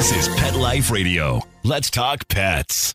This is Pet Life Radio. Let's talk pets.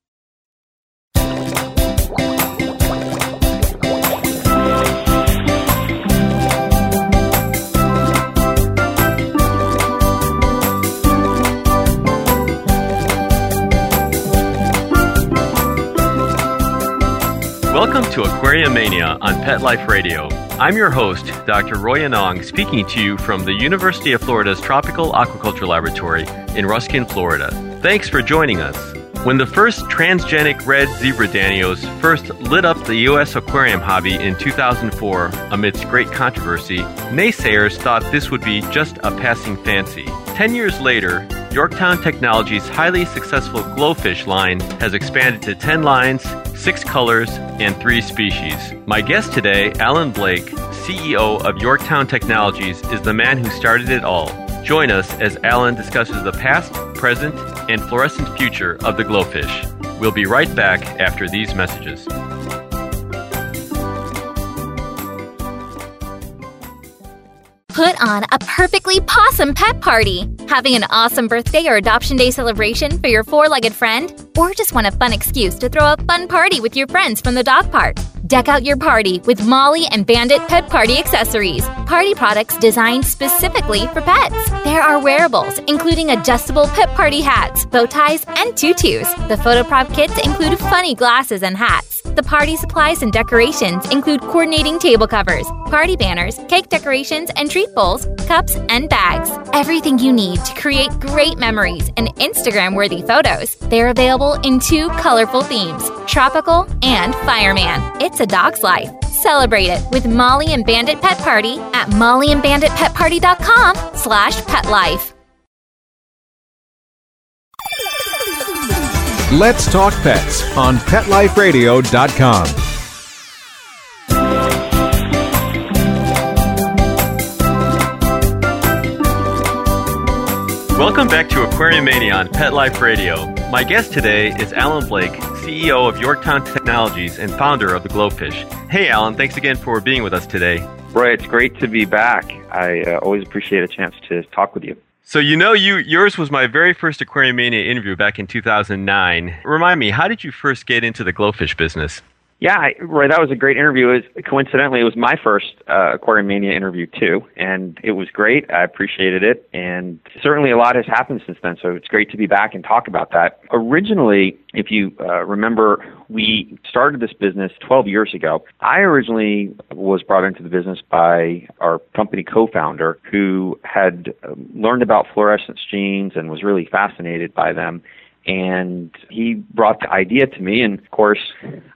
Welcome to Aquarium Mania on Pet Life Radio. I'm your host, Dr. Roy Yanong, speaking to you from the University of Florida's Tropical Aquaculture Laboratory in Ruskin, Florida. Thanks for joining us. When the first transgenic red zebra danios first lit up the U.S. aquarium hobby in 2004 amidst great controversy, naysayers thought this would be just a passing fancy. Ten years later, Yorktown Technologies' highly successful GloFish line has expanded to 10 lines, 6 colors, and 3 species. My guest today, Alan Blake, CEO of Yorktown Technologies, is the man who started it all. Join us as Alan discusses the past, present, and fluorescent future of the GloFish. We'll be right back after these messages. Put on a perfectly possum pet party. Having an awesome birthday or adoption day celebration for your four legged friend? Or just want a fun excuse to throw a fun party with your friends from the dog park? Deck out your party with Molly and Bandit Pet Party accessories. Party products designed specifically for pets. There are wearables, including adjustable pet party hats, bow ties, and tutus. The photo prop kits include funny glasses and hats. The party supplies and decorations include coordinating table covers, party banners, cake decorations, and treat bowls, cups, and bags. Everything you need to create great memories and Instagram worthy photos. They're available in two colorful themes tropical and fireman. It's a dog's life. Celebrate it with Molly and Bandit Pet Party at mollyandbanditpetparty.com slash petlife. Let's Talk Pets on PetLifeRadio.com. Welcome back to Aquarium Mania on Pet Life Radio. My guest today is Alan Blake, CEO of Yorktown Technologies and founder of the GloFish. Hey, Alan, thanks again for being with us today. Roy, it's great to be back. I uh, always appreciate a chance to talk with you. So you know, you yours was my very first Aquarium Mania interview back in 2009. Remind me, how did you first get into the GloFish business? Yeah, Roy, that was a great interview. It was, coincidentally, it was my first uh, Aquarium Mania interview too, and it was great. I appreciated it, and certainly a lot has happened since then. So it's great to be back and talk about that. Originally, if you uh, remember, we started this business 12 years ago. I originally was brought into the business by our company co-founder, who had um, learned about fluorescence genes and was really fascinated by them and he brought the idea to me. And of course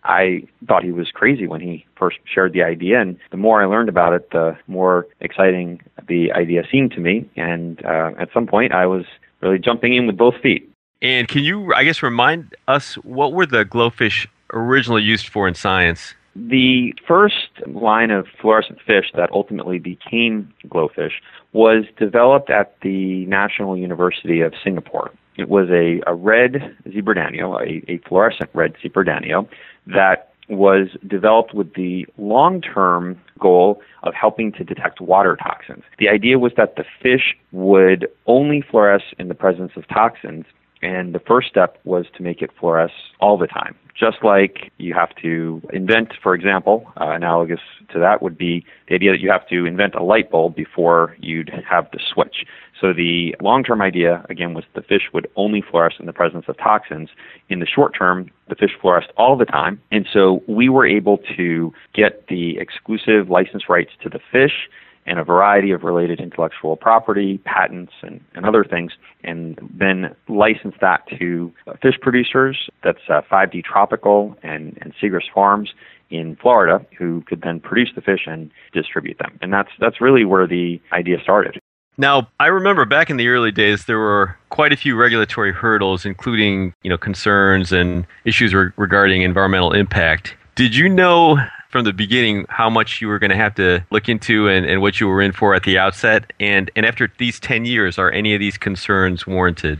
i thought he was crazy when he first shared the idea. And the more i learned about it the more exciting the idea seemed to me. And uh, at some point i was really jumping in with both feet. And can you i guess remind us what were the GloFish originally used for in science? The first line of fluorescent fish that ultimately became GloFish was developed at the National University of Singapore. It was a, a red zebra danio, a, a fluorescent red zebra danio, that was developed with the long term goal of helping to detect water toxins. The idea was that the fish would only fluoresce in the presence of toxins, and the first step was to make it fluoresce all the time. Just like you have to invent, for example, uh, analogous to that would be the idea that you have to invent a light bulb before you'd have the switch. So the long-term idea, again, was the fish would only fluoresce in the presence of toxins. In the short term, the fish fluoresced all the time. And so we were able to get the exclusive license rights to the fish and a variety of related intellectual property, patents, and, and other things, and then license that to uh, fish producers. That's uh, 5D Tropical and, and Segrest Farms in Florida, who could then produce the fish and distribute them. And that's that's really where the idea started. Now, I remember back in the early days, there were quite a few regulatory hurdles, including you know concerns and issues re- regarding environmental impact. Did you know from the beginning how much you were going to have to look into and, and what you were in for at the outset? And and after these ten years, are any of these concerns warranted?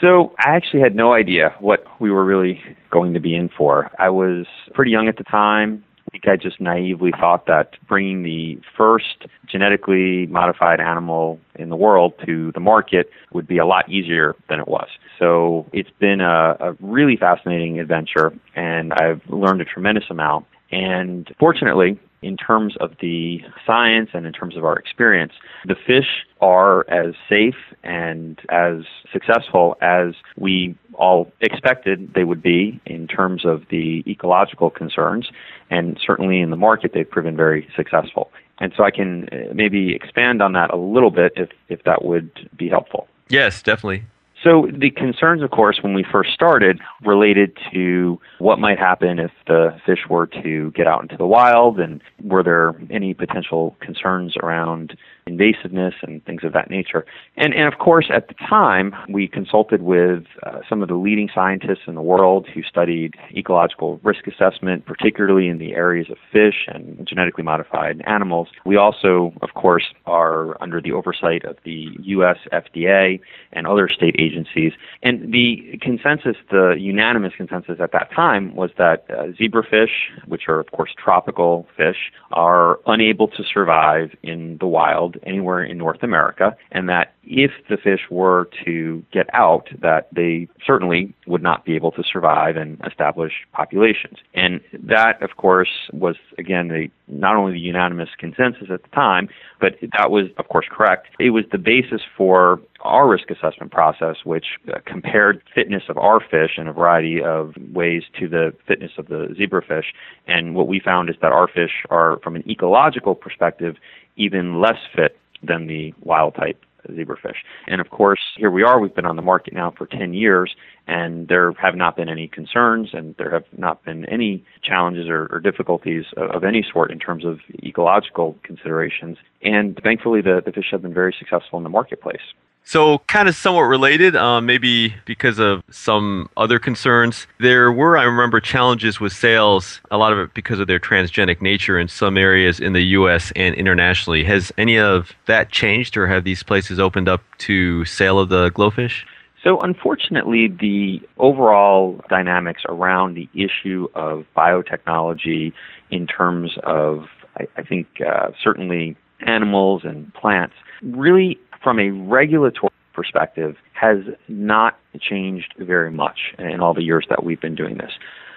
So I actually had no idea what we were really going to be in for. I was pretty young at the time think I just naively thought that bringing the first genetically modified animal in the world to the market would be a lot easier than it was. So it's been a, a really fascinating adventure, and I've learned a tremendous amount. And fortunately, in terms of the science and in terms of our experience, the fish are as safe and as successful as we all expected they would be in terms of the ecological concerns. And certainly in the market, they've proven very successful. And so I can uh, maybe expand on that a little bit if, if that would be helpful. Yes, definitely. So the concerns, of course, when we first started related to what might happen if the fish were to get out into the wild and were there any potential concerns around invasiveness and things of that nature. And, and of course, at the time, we consulted with uh, some of the leading scientists in the world who studied ecological risk assessment, particularly in the areas of fish and genetically modified animals. We also, of course, are under the oversight of the U.S. FDA and other state agencies. And the consensus, the unanimous consensus at that time, was that uh, zebrafish, which are, of course, tropical fish, are unable to survive in the wild anywhere in North America, and that if the fish were to get out, that they certainly would not be able to survive and establish populations. And that, of course, was again the, not only the unanimous consensus at the time, but that was, of course, correct. It was the basis for our risk assessment process, which uh, compared fitness of our fish in a variety of ways to the fitness of the zebrafish. And what we found is that our fish are, from an ecological perspective, even less fit than the wild type zebrafish. And of course, here we are, we've been on the market now for 10 years, and there have not been any concerns and there have not been any challenges or, or difficulties of, of, any sort in terms of ecological considerations. And thankfully, the, the fish have been very successful in the marketplace. So, kind of somewhat related, uh, maybe because of some other concerns. There were, I remember, challenges with sales, a lot of it because of their transgenic nature in some areas in the U.S. and internationally. Has any of that changed, or have these places opened up to sale of the GloFish? So, unfortunately, the overall dynamics around the issue of biotechnology in terms of, I, I think, uh, certainly animals and plants really from a regulatory perspective, has not changed very much in all the years that we've been doing this.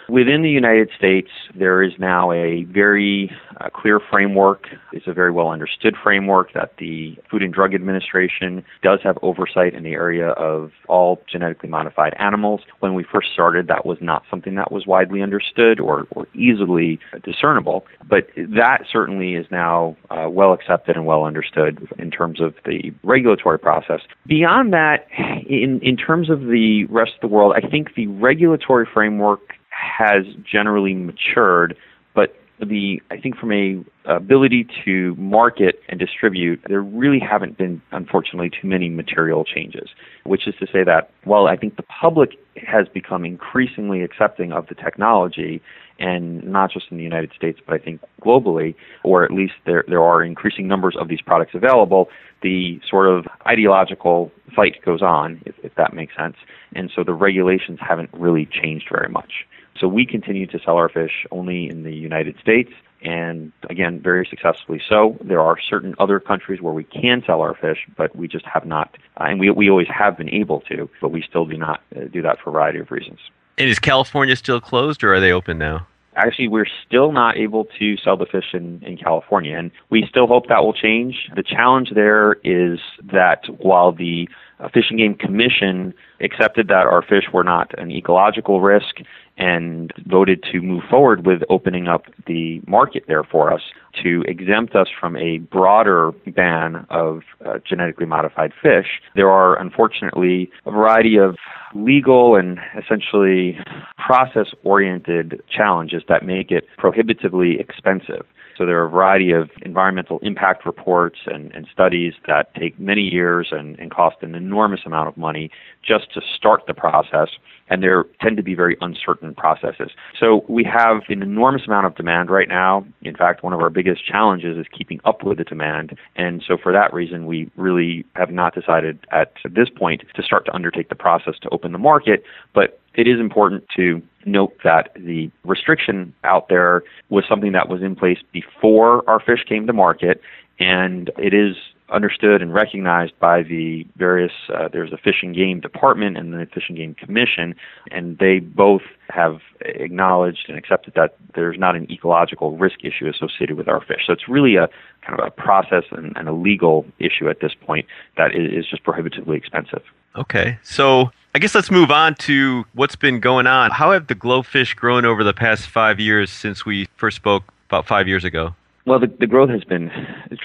Within the United States, there is now a very uh, clear framework. It's a very well understood framework that the Food and Drug Administration does have oversight in the area of all genetically modified animals. When we first started, that was not something that was widely understood or, or easily discernible, but that certainly is now uh, well accepted and well understood in terms of the regulatory process. Beyond that, in, in terms of the rest of the world, I think the regulatory framework has generally matured, but the I think from a ability to market and distribute, there really haven't been, unfortunately, too many material changes. Which is to say that while I think the public has become increasingly accepting of the technology, and not just in the United States, but I think globally, or at least there there are increasing numbers of these products available, the sort of ideological fight goes on, if, if that makes sense. And so the regulations haven't really changed very much. So we continue to sell our fish only in the United States, and again, very successfully so. There are certain other countries where we can sell our fish, but we just have not, uh, and we, we always have been able to, but we still do not uh, do that for a variety of reasons. And is California still closed, or are they open now? Actually, we're still not able to sell the fish in, in California, and we still hope that will change. The challenge there is that while the uh, Fish and Game Commission accepted that our fish were not an ecological risk and voted to move forward with opening up the market there for us to exempt us from a broader ban of uh, genetically modified fish. There are unfortunately a variety of legal and essentially process oriented challenges that make it prohibitively expensive. So there are a variety of environmental impact reports and, and studies that take many years and, and cost an enormous amount of money just to start the process, and there tend to be very uncertain processes. So we have an enormous amount of demand right now. In fact, one of our biggest challenges is keeping up with the demand, and so for that reason, we really have not decided at this point to start to undertake the process to open the market, but it is important to note that the restriction out there was something that was in place before our fish came to market, and it is understood and recognized by the various uh, there's a fish and game department and the fish and game commission and they both have acknowledged and accepted that there's not an ecological risk issue associated with our fish so it's really a kind of a process and, and a legal issue at this point that is just prohibitively expensive okay so I guess let's move on to what's been going on. How have the GloFish grown over the past five years since we first spoke about five years ago? Well, the, the growth has been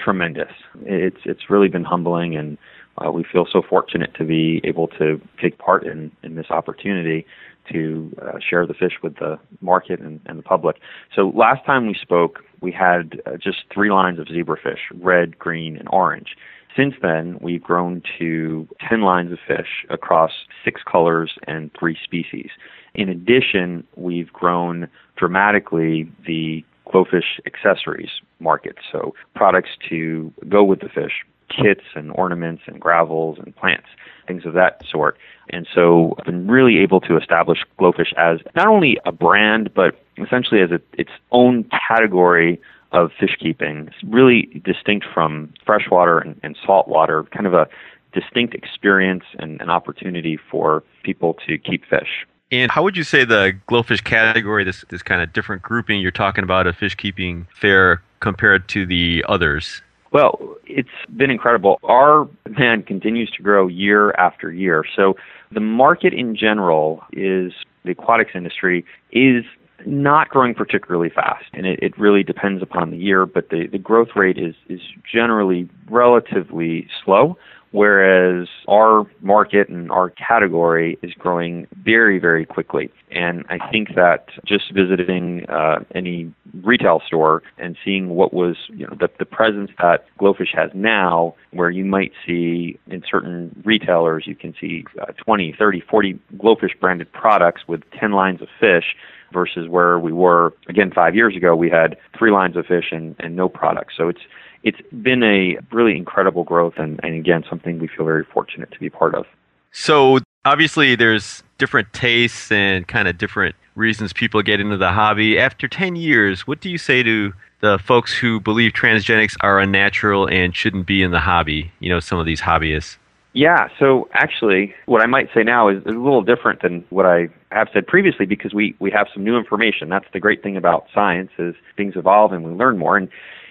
tremendous. It's it's really been humbling, and uh, we feel so fortunate to be able to take part in, in this opportunity to uh, share the fish with the market and, and the public. So last time we spoke, we had uh, just three lines of zebrafish: red, green, and orange. Since then, we've grown to 10 lines of fish across six colors and three species. In addition, we've grown dramatically the GloFish accessories market. So products to go with the fish, kits and ornaments and gravels and plants, things of that sort. And so I've been really able to establish GloFish as not only a brand, but essentially as a, its own category of fish keeping. It's really distinct from freshwater and, and saltwater, kind of a distinct experience and an opportunity for people to keep fish. And how would you say the GloFish category, this this kind of different grouping you're talking about of fish keeping fare compared to the others? Well, it's been incredible. Our demand continues to grow year after year. So the market in general is the aquatics industry is not growing particularly fast, and it, it really depends upon the year. But the, the growth rate is is generally relatively slow whereas our market and our category is growing very, very quickly. And I think that just visiting uh, any retail store and seeing what was, you know, the, the presence that GloFish has now, where you might see in certain retailers, you can see uh, 20, 30, 40 GloFish branded products with 10 lines of fish versus where we were again five years ago we had three lines of fish and, and no products so it's it's been a really incredible growth and, and again something we feel very fortunate to be part of. So obviously there's different tastes and kind of different reasons people get into the hobby. After 10 years, what do you say to the folks who believe transgenics are unnatural and shouldn't be in the hobby, you know, some of these hobbyists? Yeah, so actually, what I might say now is, is, a little different than what I have said previously because we, we have some new information. That's the great thing about science is things evolve and we learn more. And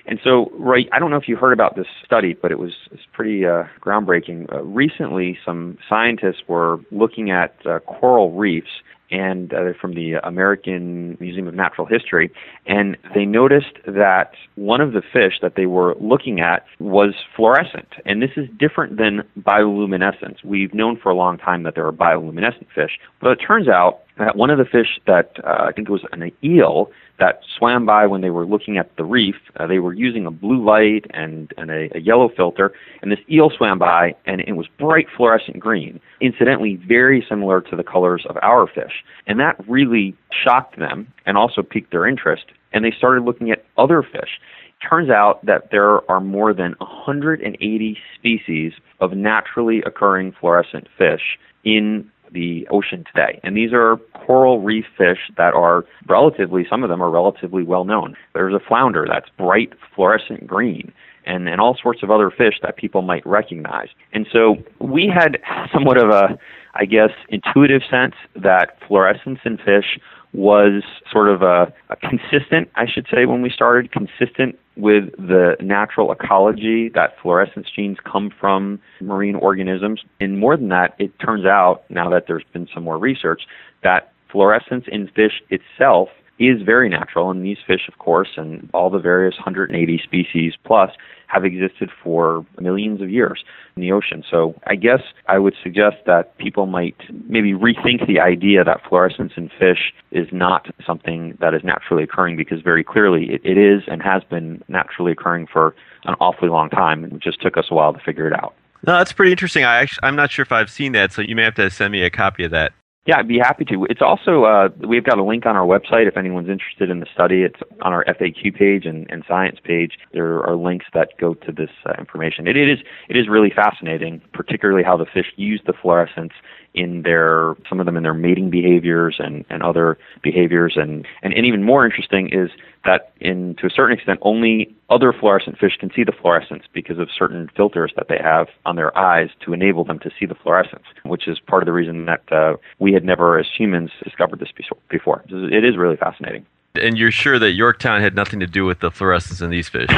and so, right, I don't know if you heard about this study, but it was, it was pretty uh, groundbreaking. Uh, recently, some scientists were looking at uh, coral reefs and uh, they're from the American Museum of Natural History, and they noticed that one of the fish that they were looking at was fluorescent, and this is different than bioluminescence. We've known for a long time that there are bioluminescent fish, but it turns out that one of the fish that uh, I think it was an eel that swam by when they were looking at the reef. Uh, they were using a blue light and, and a, a yellow filter, and this eel swam by, and it was bright fluorescent green, incidentally, very similar to the colors of our fish. And that really shocked them and also piqued their interest, and they started looking at other fish. Turns out that there are more than 180 species of naturally occurring fluorescent fish in the ocean today. And these are coral reef fish that are relatively, some of them are relatively well known. There's a flounder that's bright fluorescent green. And, and all sorts of other fish that people might recognize. And so we had somewhat of a, I guess, intuitive sense that fluorescence in fish was sort of a, a consistent, I should say, when we started, consistent with the natural ecology that fluorescence genes come from marine organisms. And more than that, it turns out, now that there's been some more research, that fluorescence in fish itself is very natural. And these fish, of course, and all the various 180 species plus, have existed for millions of years in the ocean. So I guess I would suggest that people might maybe rethink the idea that fluorescence in fish is not something that is naturally occurring because very clearly it, it is and has been naturally occurring for an awfully long time. It just took us a while to figure it out. No, that's pretty interesting. I actually, I'm not sure if I've seen that, so you may have to send me a copy of that. Yeah, I'd be happy to. It's also uh, we've got a link on our website if anyone's interested in the study. It's on our FAQ page and, and science page. There are links that go to this uh, information. It, it is it is really fascinating, particularly how the fish use the fluorescence in their some of them in their mating behaviors and, and other behaviors and, and, and even more interesting is that in to a certain extent only other fluorescent fish can see the fluorescence because of certain filters that they have on their eyes to enable them to see the fluorescence, which is part of the reason that uh, we had never as humans discovered this before. It is really fascinating. And you're sure that Yorktown had nothing to do with the fluorescence in these fish?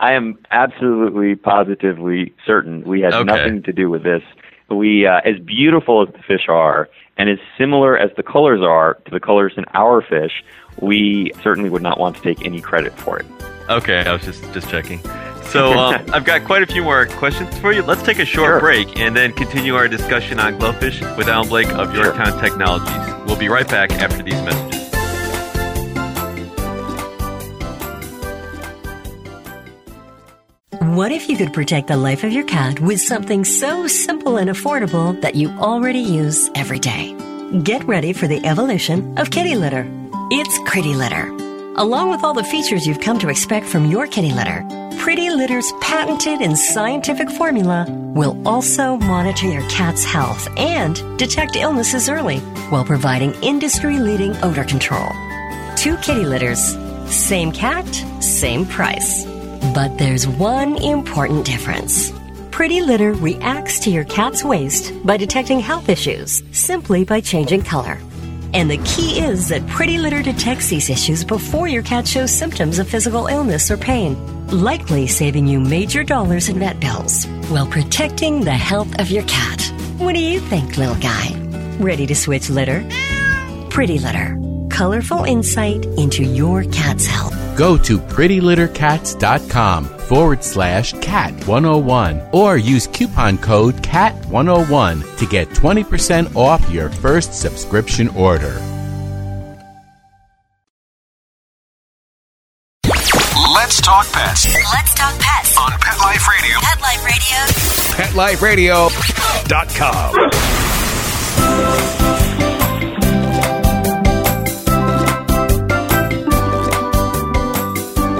I am absolutely positively certain we had Okay. nothing to do with this. We, uh, as beautiful as the fish are, and as similar as the colors are to the colors in our fish, we certainly would not want to take any credit for it. Okay, I was just just checking. So um, I've got quite a few more questions for you. Let's take a short Sure. break and then continue our discussion on GloFish with Alan Blake of Sure. Yorktown Technologies. We'll be right back after these messages. What if you could protect the life of your cat with something so simple and affordable that you already use every day? Get ready for the evolution of kitty litter. It's Pretty Litter. Along with all the features you've come to expect from your kitty litter, Pretty Litter's patented and scientific formula will also monitor your cat's health and detect illnesses early while providing industry leading odor control. Two kitty litters. Same cat, same price. But there's one important difference. Pretty Litter reacts to your cat's waste by detecting health issues simply by changing color. And the key is that Pretty Litter detects these issues before your cat shows symptoms of physical illness or pain, likely saving you major dollars in vet bills while protecting the health of your cat. What do you think, little guy? Ready to switch litter? Pretty Litter. Colorful insight into your cat's health. Go to prettylittercats.com forward slash cat 101 or use coupon code cat101 to get 20% off your first subscription order. Let's talk pets Let's talk pets. on Pet Life Radio. Pet Life Radio. PetLifeRadio.com.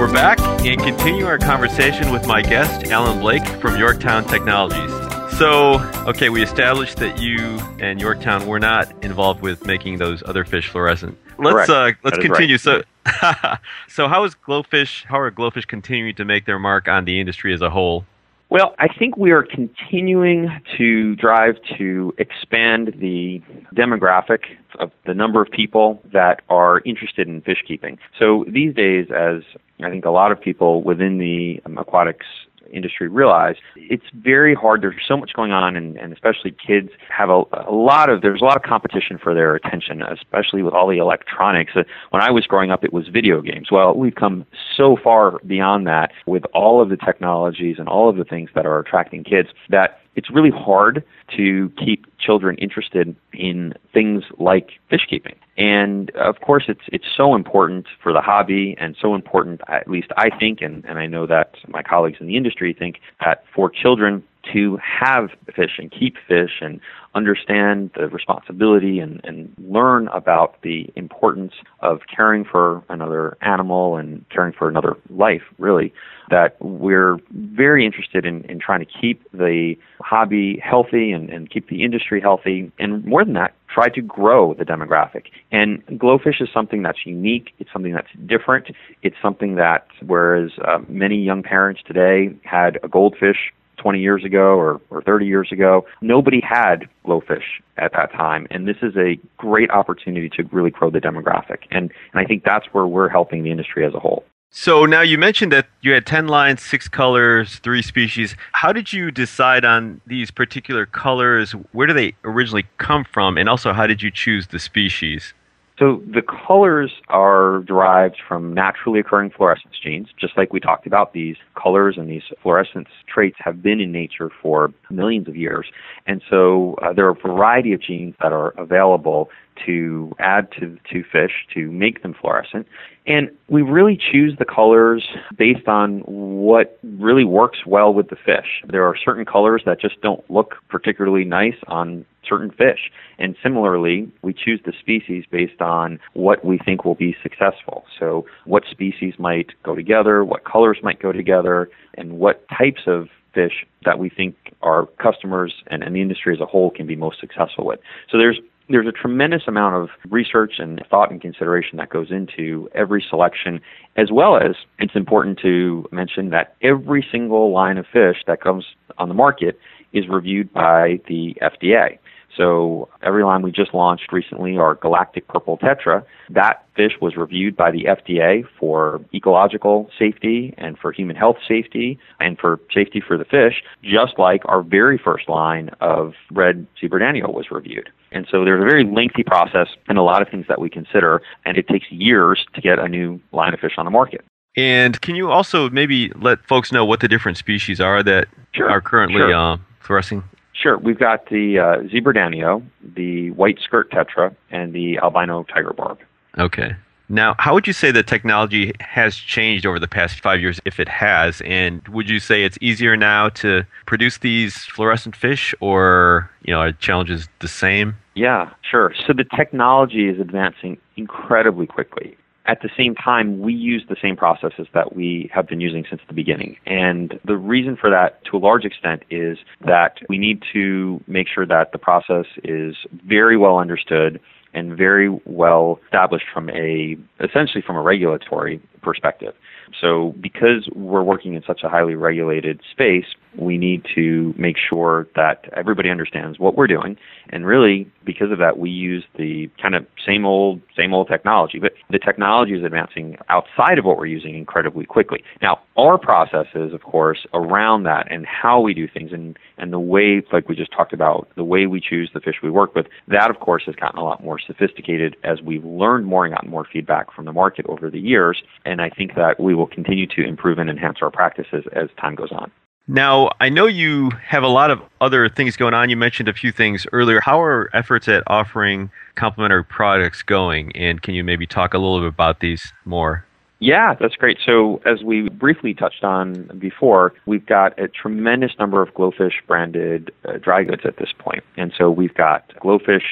We're back and continue our conversation with my guest, Alan Blake from Yorktown Technologies. So, okay, we established that you and Yorktown were not involved with making those other fish fluorescent. Let's uh, let's That continue. right. So, so how is GloFish? How are GloFish continuing to make their mark on the industry as a whole? Well, I think we are continuing to drive to expand the demographic of the number of people that are interested in fish keeping. So these days, as I think a lot of people within the um, aquatics industry realize, it's very hard. There's so much going on, and, and especially kids have a, a lot of, there's a lot of competition for their attention, especially with all the electronics. Uh, when I was growing up, it was video games. Well, we've come so far beyond that with all of the technologies and all of the things that are attracting kids that it's really hard to keep children interested in things like fish keeping. And of course, it's it's so important for the hobby, and so important, at least I think, and, and I know that my colleagues in the industry think that for children to have fish and keep fish and understand the responsibility and, and learn about the importance of caring for another animal and caring for another life, really, that we're very interested in, in trying to keep the hobby healthy and, and keep the industry healthy. And more than that, try to grow the demographic. And GloFish is something that's unique. It's something that's different. It's something that, whereas uh, many young parents today had a goldfish 20 years ago or, or 30 years ago. Nobody had GloFish at that time. And this is a great opportunity to really grow the demographic. And, and I think that's where we're helping the industry as a whole. So now you mentioned that you had 10 lines, six colors, three species. How did you decide on these particular colors? Where do they originally come from? And also, how did you choose the species? So the colors are derived from naturally occurring fluorescence genes, just like we talked about. These colors and these fluorescence traits have been in nature for millions of years. And so uh, there are a variety of genes that are available to add to, to fish to make them fluorescent. And we really choose the colors based on what really works well with the fish. There are certain colors that just don't look particularly nice on certain fish. And similarly, we choose the species based on what we think will be successful. So, what species might go together, what colors might go together, and what types of fish that we think our customers and, and the industry as a whole can be most successful with. So, there's there's a tremendous amount of research and thought and consideration that goes into every selection, as well as it's important to mention that every single line of fish that comes on the market is reviewed by the FDA. So every line we just launched recently, our Galactic Purple Tetra, that fish was reviewed by the FDA for ecological safety and for human health safety and for safety for the fish, just like our very first line of red zebra danio was reviewed. And so there's a very lengthy process and a lot of things that we consider, and it takes years to get a new line of fish on the market. And can you also maybe let folks know what the different species are that sure. are currently sure. uh, fluorescing? Sure. We've got the uh, zebra danio, the white skirt tetra, and the albino tiger barb. Okay. Now, how would you say the technology has changed over the past five years, if it has? And would you say it's easier now to produce these fluorescent fish, or you know, are challenges the same? Yeah, sure. So the technology is advancing incredibly quickly at the same time, we use the same processes that we have been using since the beginning. And the reason for that, to a large extent, is that we need to make sure that the process is very well understood and very well established from a essentially from a regulatory perspective. So because we're working in such a highly regulated space, we need to make sure that everybody understands what we're doing. And really, because of that, we use the kind of same old, same old technology. But the technology is advancing outside of what we're using incredibly quickly. Now, our processes, of course, around that and how we do things and, and the way, like we just talked about, the way we choose the fish we work with, that, of course, has gotten a lot more sophisticated as we've learned more and gotten more feedback from the market over the years. And I think that we will continue to improve and enhance our practices as time goes on. Now, I know you have a lot of other things going on. You mentioned a few things earlier. How are efforts at offering complementary products going? And can you maybe talk a little bit about these more? Yeah, that's great. So, as we briefly touched on before, we've got a tremendous number of GloFish branded uh, dry goods at this point. And so we've got GloFish.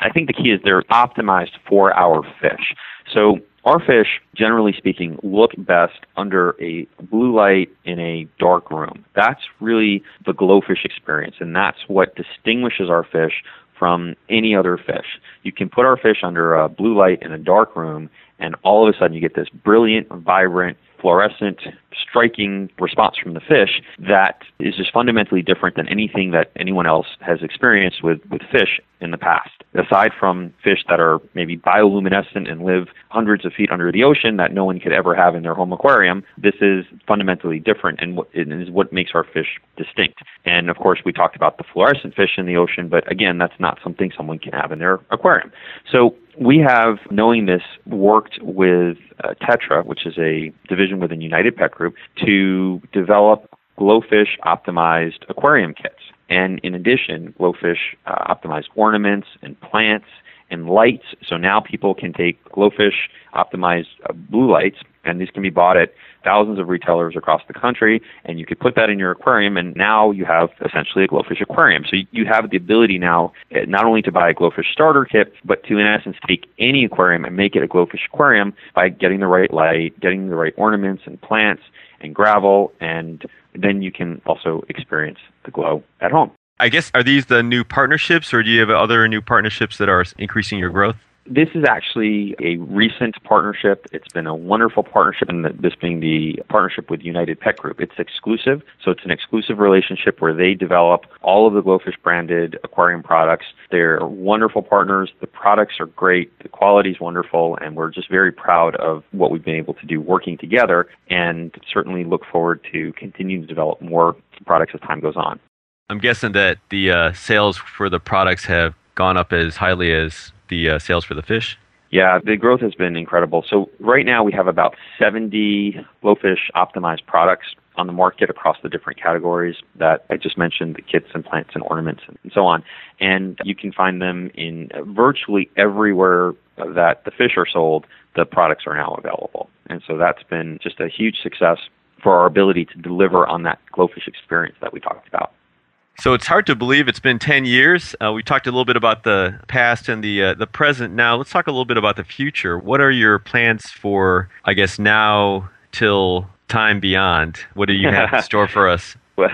I think the key is they're optimized for our fish. So, our fish, generally speaking, look best under a blue light in a dark room. That's really the GloFish experience, and that's what distinguishes our fish from any other fish. You can put our fish under a blue light in a dark room, and all of a sudden you get this brilliant, vibrant, fluorescent, striking response from the fish that is just fundamentally different than anything that anyone else has experienced with, with fish in the past. Aside from fish that are maybe bioluminescent and live hundreds of feet under the ocean that no one could ever have in their home aquarium, this is fundamentally different and what what makes our fish distinct. And of course, we talked about the fluorescent fish in the ocean, but again, that's not something someone can have in their aquarium. So we have, knowing this, worked with uh, Tetra, which is a division within United Pet Group, to develop GloFish optimized aquarium kits. And in addition, GloFish uh, optimized ornaments and plants and lights. So now people can take GloFish optimized uh, blue lights, and these can be bought at thousands of retailers across the country, and you could put that in your aquarium, and now you have essentially a GloFish aquarium. So you have the ability now eh, not only to buy a GloFish starter kit, but to in essence take any aquarium and make it a GloFish aquarium by getting the right light, getting the right ornaments and plants and gravel, and then you can also experience the glow at home. I guess are these the new partnerships, or do you have other new partnerships that are increasing your growth? This is actually a recent partnership. It's been a wonderful partnership, and this being the partnership with United Pet Group. It's exclusive, so it's an exclusive relationship where they develop all of the GloFish branded aquarium products. They're wonderful partners. The products are great. The quality is wonderful, and we're just very proud of what we've been able to do working together, and certainly look forward to continuing to develop more products as time goes on. I'm guessing that the uh, sales for the products have gone up as highly as the uh, sales for the fish? Yeah, the growth has been incredible. So right now we have about 70 GloFish optimized products on the market across the different categories that I just mentioned, the kits and plants and ornaments and so on. And you can find them in virtually everywhere that the fish are sold, the products are now available. And so that's been just a huge success for our ability to deliver on that GloFish experience that we talked about. So it's hard to believe it's been 10 years. Uh, we talked a little bit about the past and the uh, the present. Now let's talk a little bit about the future. What are your plans for, I guess, now till time beyond? What do you have in store for us? Well,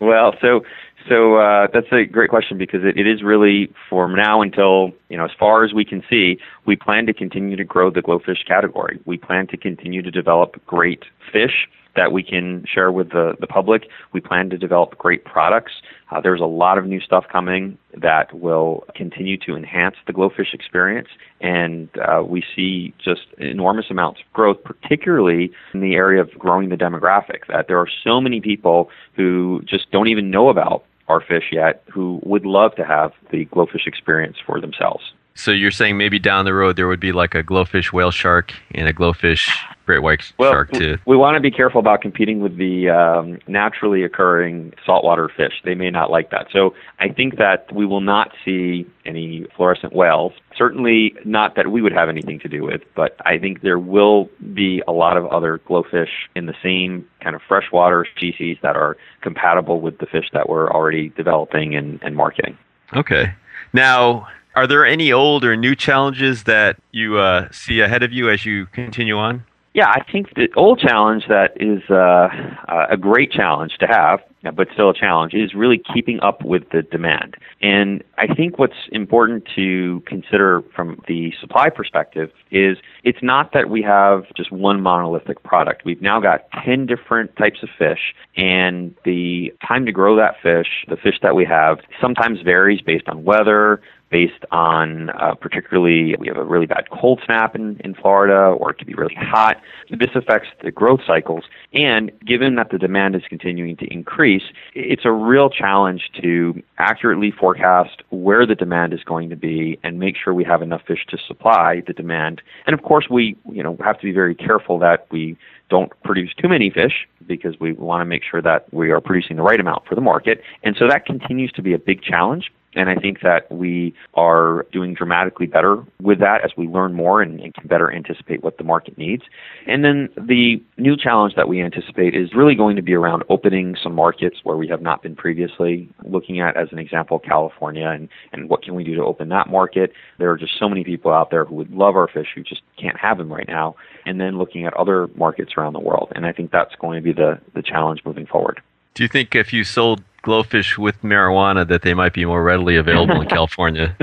well, so so uh, that's a great question because it, it is really from now until you know as far as we can see, we plan to continue to grow the GloFish category. We plan to continue to develop great fish that we can share with the, the public. We plan to develop great products. Uh, there's a lot of new stuff coming that will continue to enhance the GloFish experience, and uh, we see just enormous amounts of growth, particularly in the area of growing the demographic. That there are so many people who just don't even know about our fish yet who would love to have the GloFish experience for themselves. So you're saying maybe down the road there would be like a GloFish whale shark and a GloFish great white well, shark too. We want to be careful about competing with the um, naturally occurring saltwater fish. They may not like that. So I think that we will not see any fluorescent whales. Certainly not that we would have anything to do with, but I think there will be a lot of other GloFish in the same kind of freshwater species that are compatible with the fish that we're already developing and, and marketing. Okay. Now, are there any old or new challenges that you uh, see ahead of you as you continue on? Yeah, I think the old challenge that is uh, uh, a great challenge to have, but still a challenge, is really keeping up with the demand. And I think what's important to consider from the supply perspective is it's not that we have just one monolithic product. We've now got 10 different types of fish, and the time to grow that fish, the fish that we have, sometimes varies based on weather, based on uh, particularly we have a really bad cold snap in, in Florida or it could be really hot. This affects the growth cycles. And given that the demand is continuing to increase, it's a real challenge to accurately forecast where the demand is going to be and make sure we have enough fish to supply the demand. And of course, we you know have to be very careful that we don't produce too many fish because we want to make sure that we are producing the right amount for the market. And so that continues to be a big challenge. And I think that we are doing dramatically better with that as we learn more and, and, can better anticipate what the market needs. And then the new challenge that we anticipate is really going to be around opening some markets where we have not been previously, looking at, as an example, California and, and what can we do to open that market. There are just so many people out there who would love our fish who just can't have them right now. And then looking at other markets around the world. And I think that's going to be the, the challenge moving forward. Do you think if you sold GloFish with marijuana that they might be more readily available in California?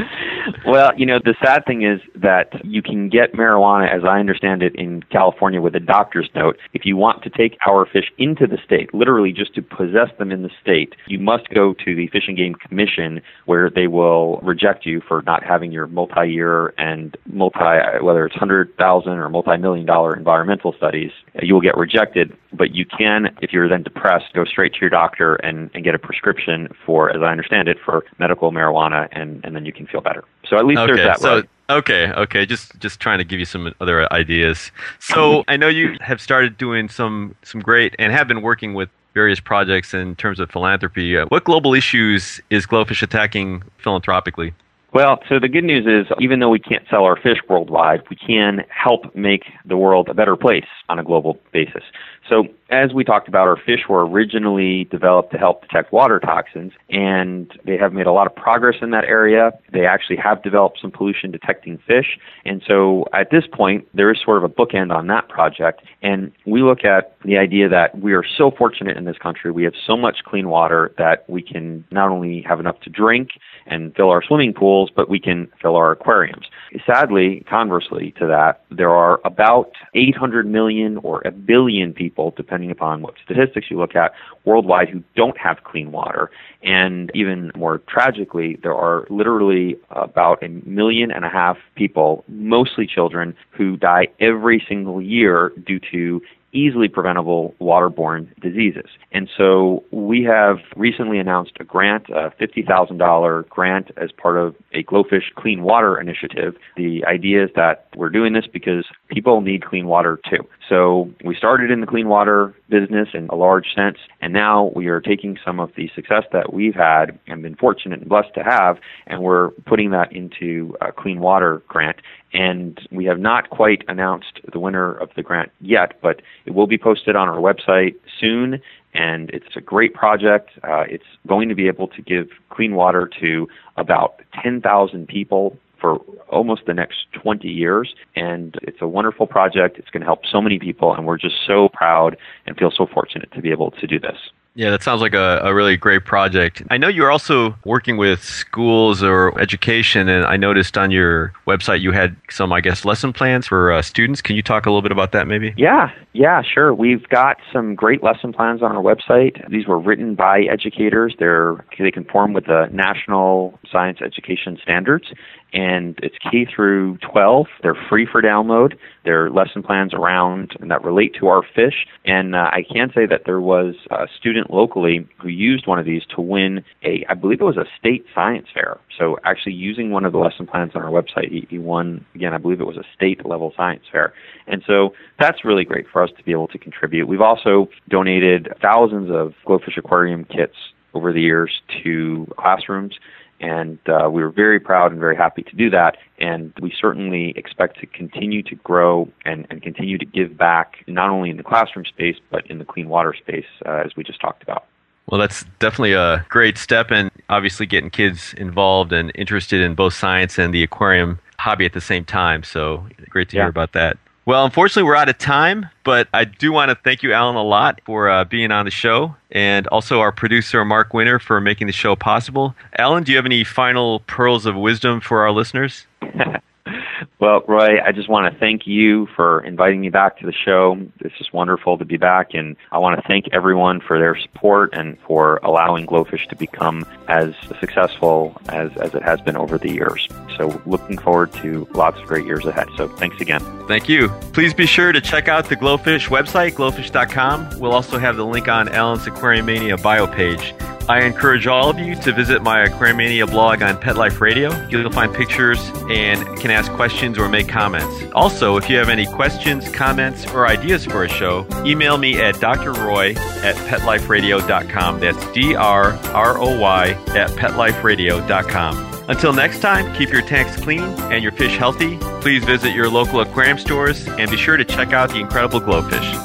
Well, you know, the sad thing is that you can get marijuana, as I understand it, in California with a doctor's note. If you want to take our fish into the state, literally just to possess them in the state, you must go to the Fish and Game Commission where they will reject you for not having your multi-year and multi, whether it's hundred thousand or multi-million dollar environmental studies. You will get rejected, but you can, if you're then depressed, go straight to your doctor and, and get a prescription for, as I understand it, for medical marijuana, and, and then you can feel better. So at least okay, there's that. So, okay, okay, just just trying to give you some other ideas. So I know you have started doing some some great and have been working with various projects in terms of philanthropy. Uh, what global issues is GloFish attacking philanthropically? Well, so the good news is, even though we can't sell our fish worldwide, we can help make the world a better place on a global basis. So, as we talked about, our fish were originally developed to help detect water toxins, and they have made a lot of progress in that area. They actually have developed some pollution detecting fish. And so, at this point, there is sort of a bookend on that project. And we look at the idea that we are so fortunate in this country. We have so much clean water that we can not only have enough to drink and fill our swimming pools, but we can fill our aquariums. Sadly, conversely to that, there are about 800 million or a billion people, depending upon what statistics you look at, worldwide who don't have clean water. And even more tragically, there are literally about a million and a half people, mostly children, who die every single year due to easily preventable waterborne diseases. And so we have recently announced a grant, a $50,000 grant as part of a GloFish Clean Water initiative. The idea is that we're doing this because people need clean water too. So we started in the clean water business in a large sense, and now we are taking some of the success that we've had and been fortunate and blessed to have, and we're putting that into a clean water grant. And we have not quite announced the winner of the grant yet, but it will be posted on our website soon. And it's a great project. Uh, it's going to be able to give clean water to about 10,000 people for almost the next 20 years. And it's a wonderful project. It's going to help so many people. And we're just so proud and feel so fortunate to be able to do this. Yeah, that sounds like a, a really great project. I know you're also working with schools or education, and I noticed on your website you had some, I guess, lesson plans for uh, students. Can you talk a little bit about that, maybe? Yeah, yeah, sure. We've got some great lesson plans on our website. These were written by educators. They're they conform with the national science education standards, and it's K through 12. They're free for download. They're lesson plans around and that relate to our fish. And uh, I can say that there was a student locally who used one of these to win a, I believe it was a state science fair. So actually using one of the lesson plans on our website, he, he won again. I believe it was a state level science fair. And so that's really great for us to be able to contribute. We've also donated thousands of GloFish Aquarium kits over the years to classrooms and uh, we were very proud and very happy to do that. And we certainly expect to continue to grow and, and continue to give back, not only in the classroom space, but in the clean water space, uh, as we just talked about. Well, that's definitely a great step, and obviously getting kids involved and interested in both science and the aquarium hobby at the same time. So great to yeah. hear about that. Well, unfortunately, we're out of time, but I do want to thank you, Alan, a lot for uh, being on the show, and also our producer, Mark Winter, for making the show possible. Alan, do you have any final pearls of wisdom for our listeners? Well, Roy, I just want to thank you for inviting me back to the show. It's just wonderful to be back, and I want to thank everyone for their support and for allowing GloFish to become as successful as, as it has been over the years. So, looking forward to lots of great years ahead. So, thanks again. Thank you. Please be sure to check out the GloFish website, glofish.com. We'll also have the link on Alan's Aquariumania bio page. I encourage all of you to visit my Aquariumania blog on Pet Life Radio. You'll find pictures and can ask questions or make comments. Also, if you have any questions, comments, or ideas for a show, email me at drroy at petliferadio.com. That's D R R O Y at petliferadio.com. Until next time, keep your tanks clean and your fish healthy. Please visit your local aquarium stores and be sure to check out the incredible GloFish.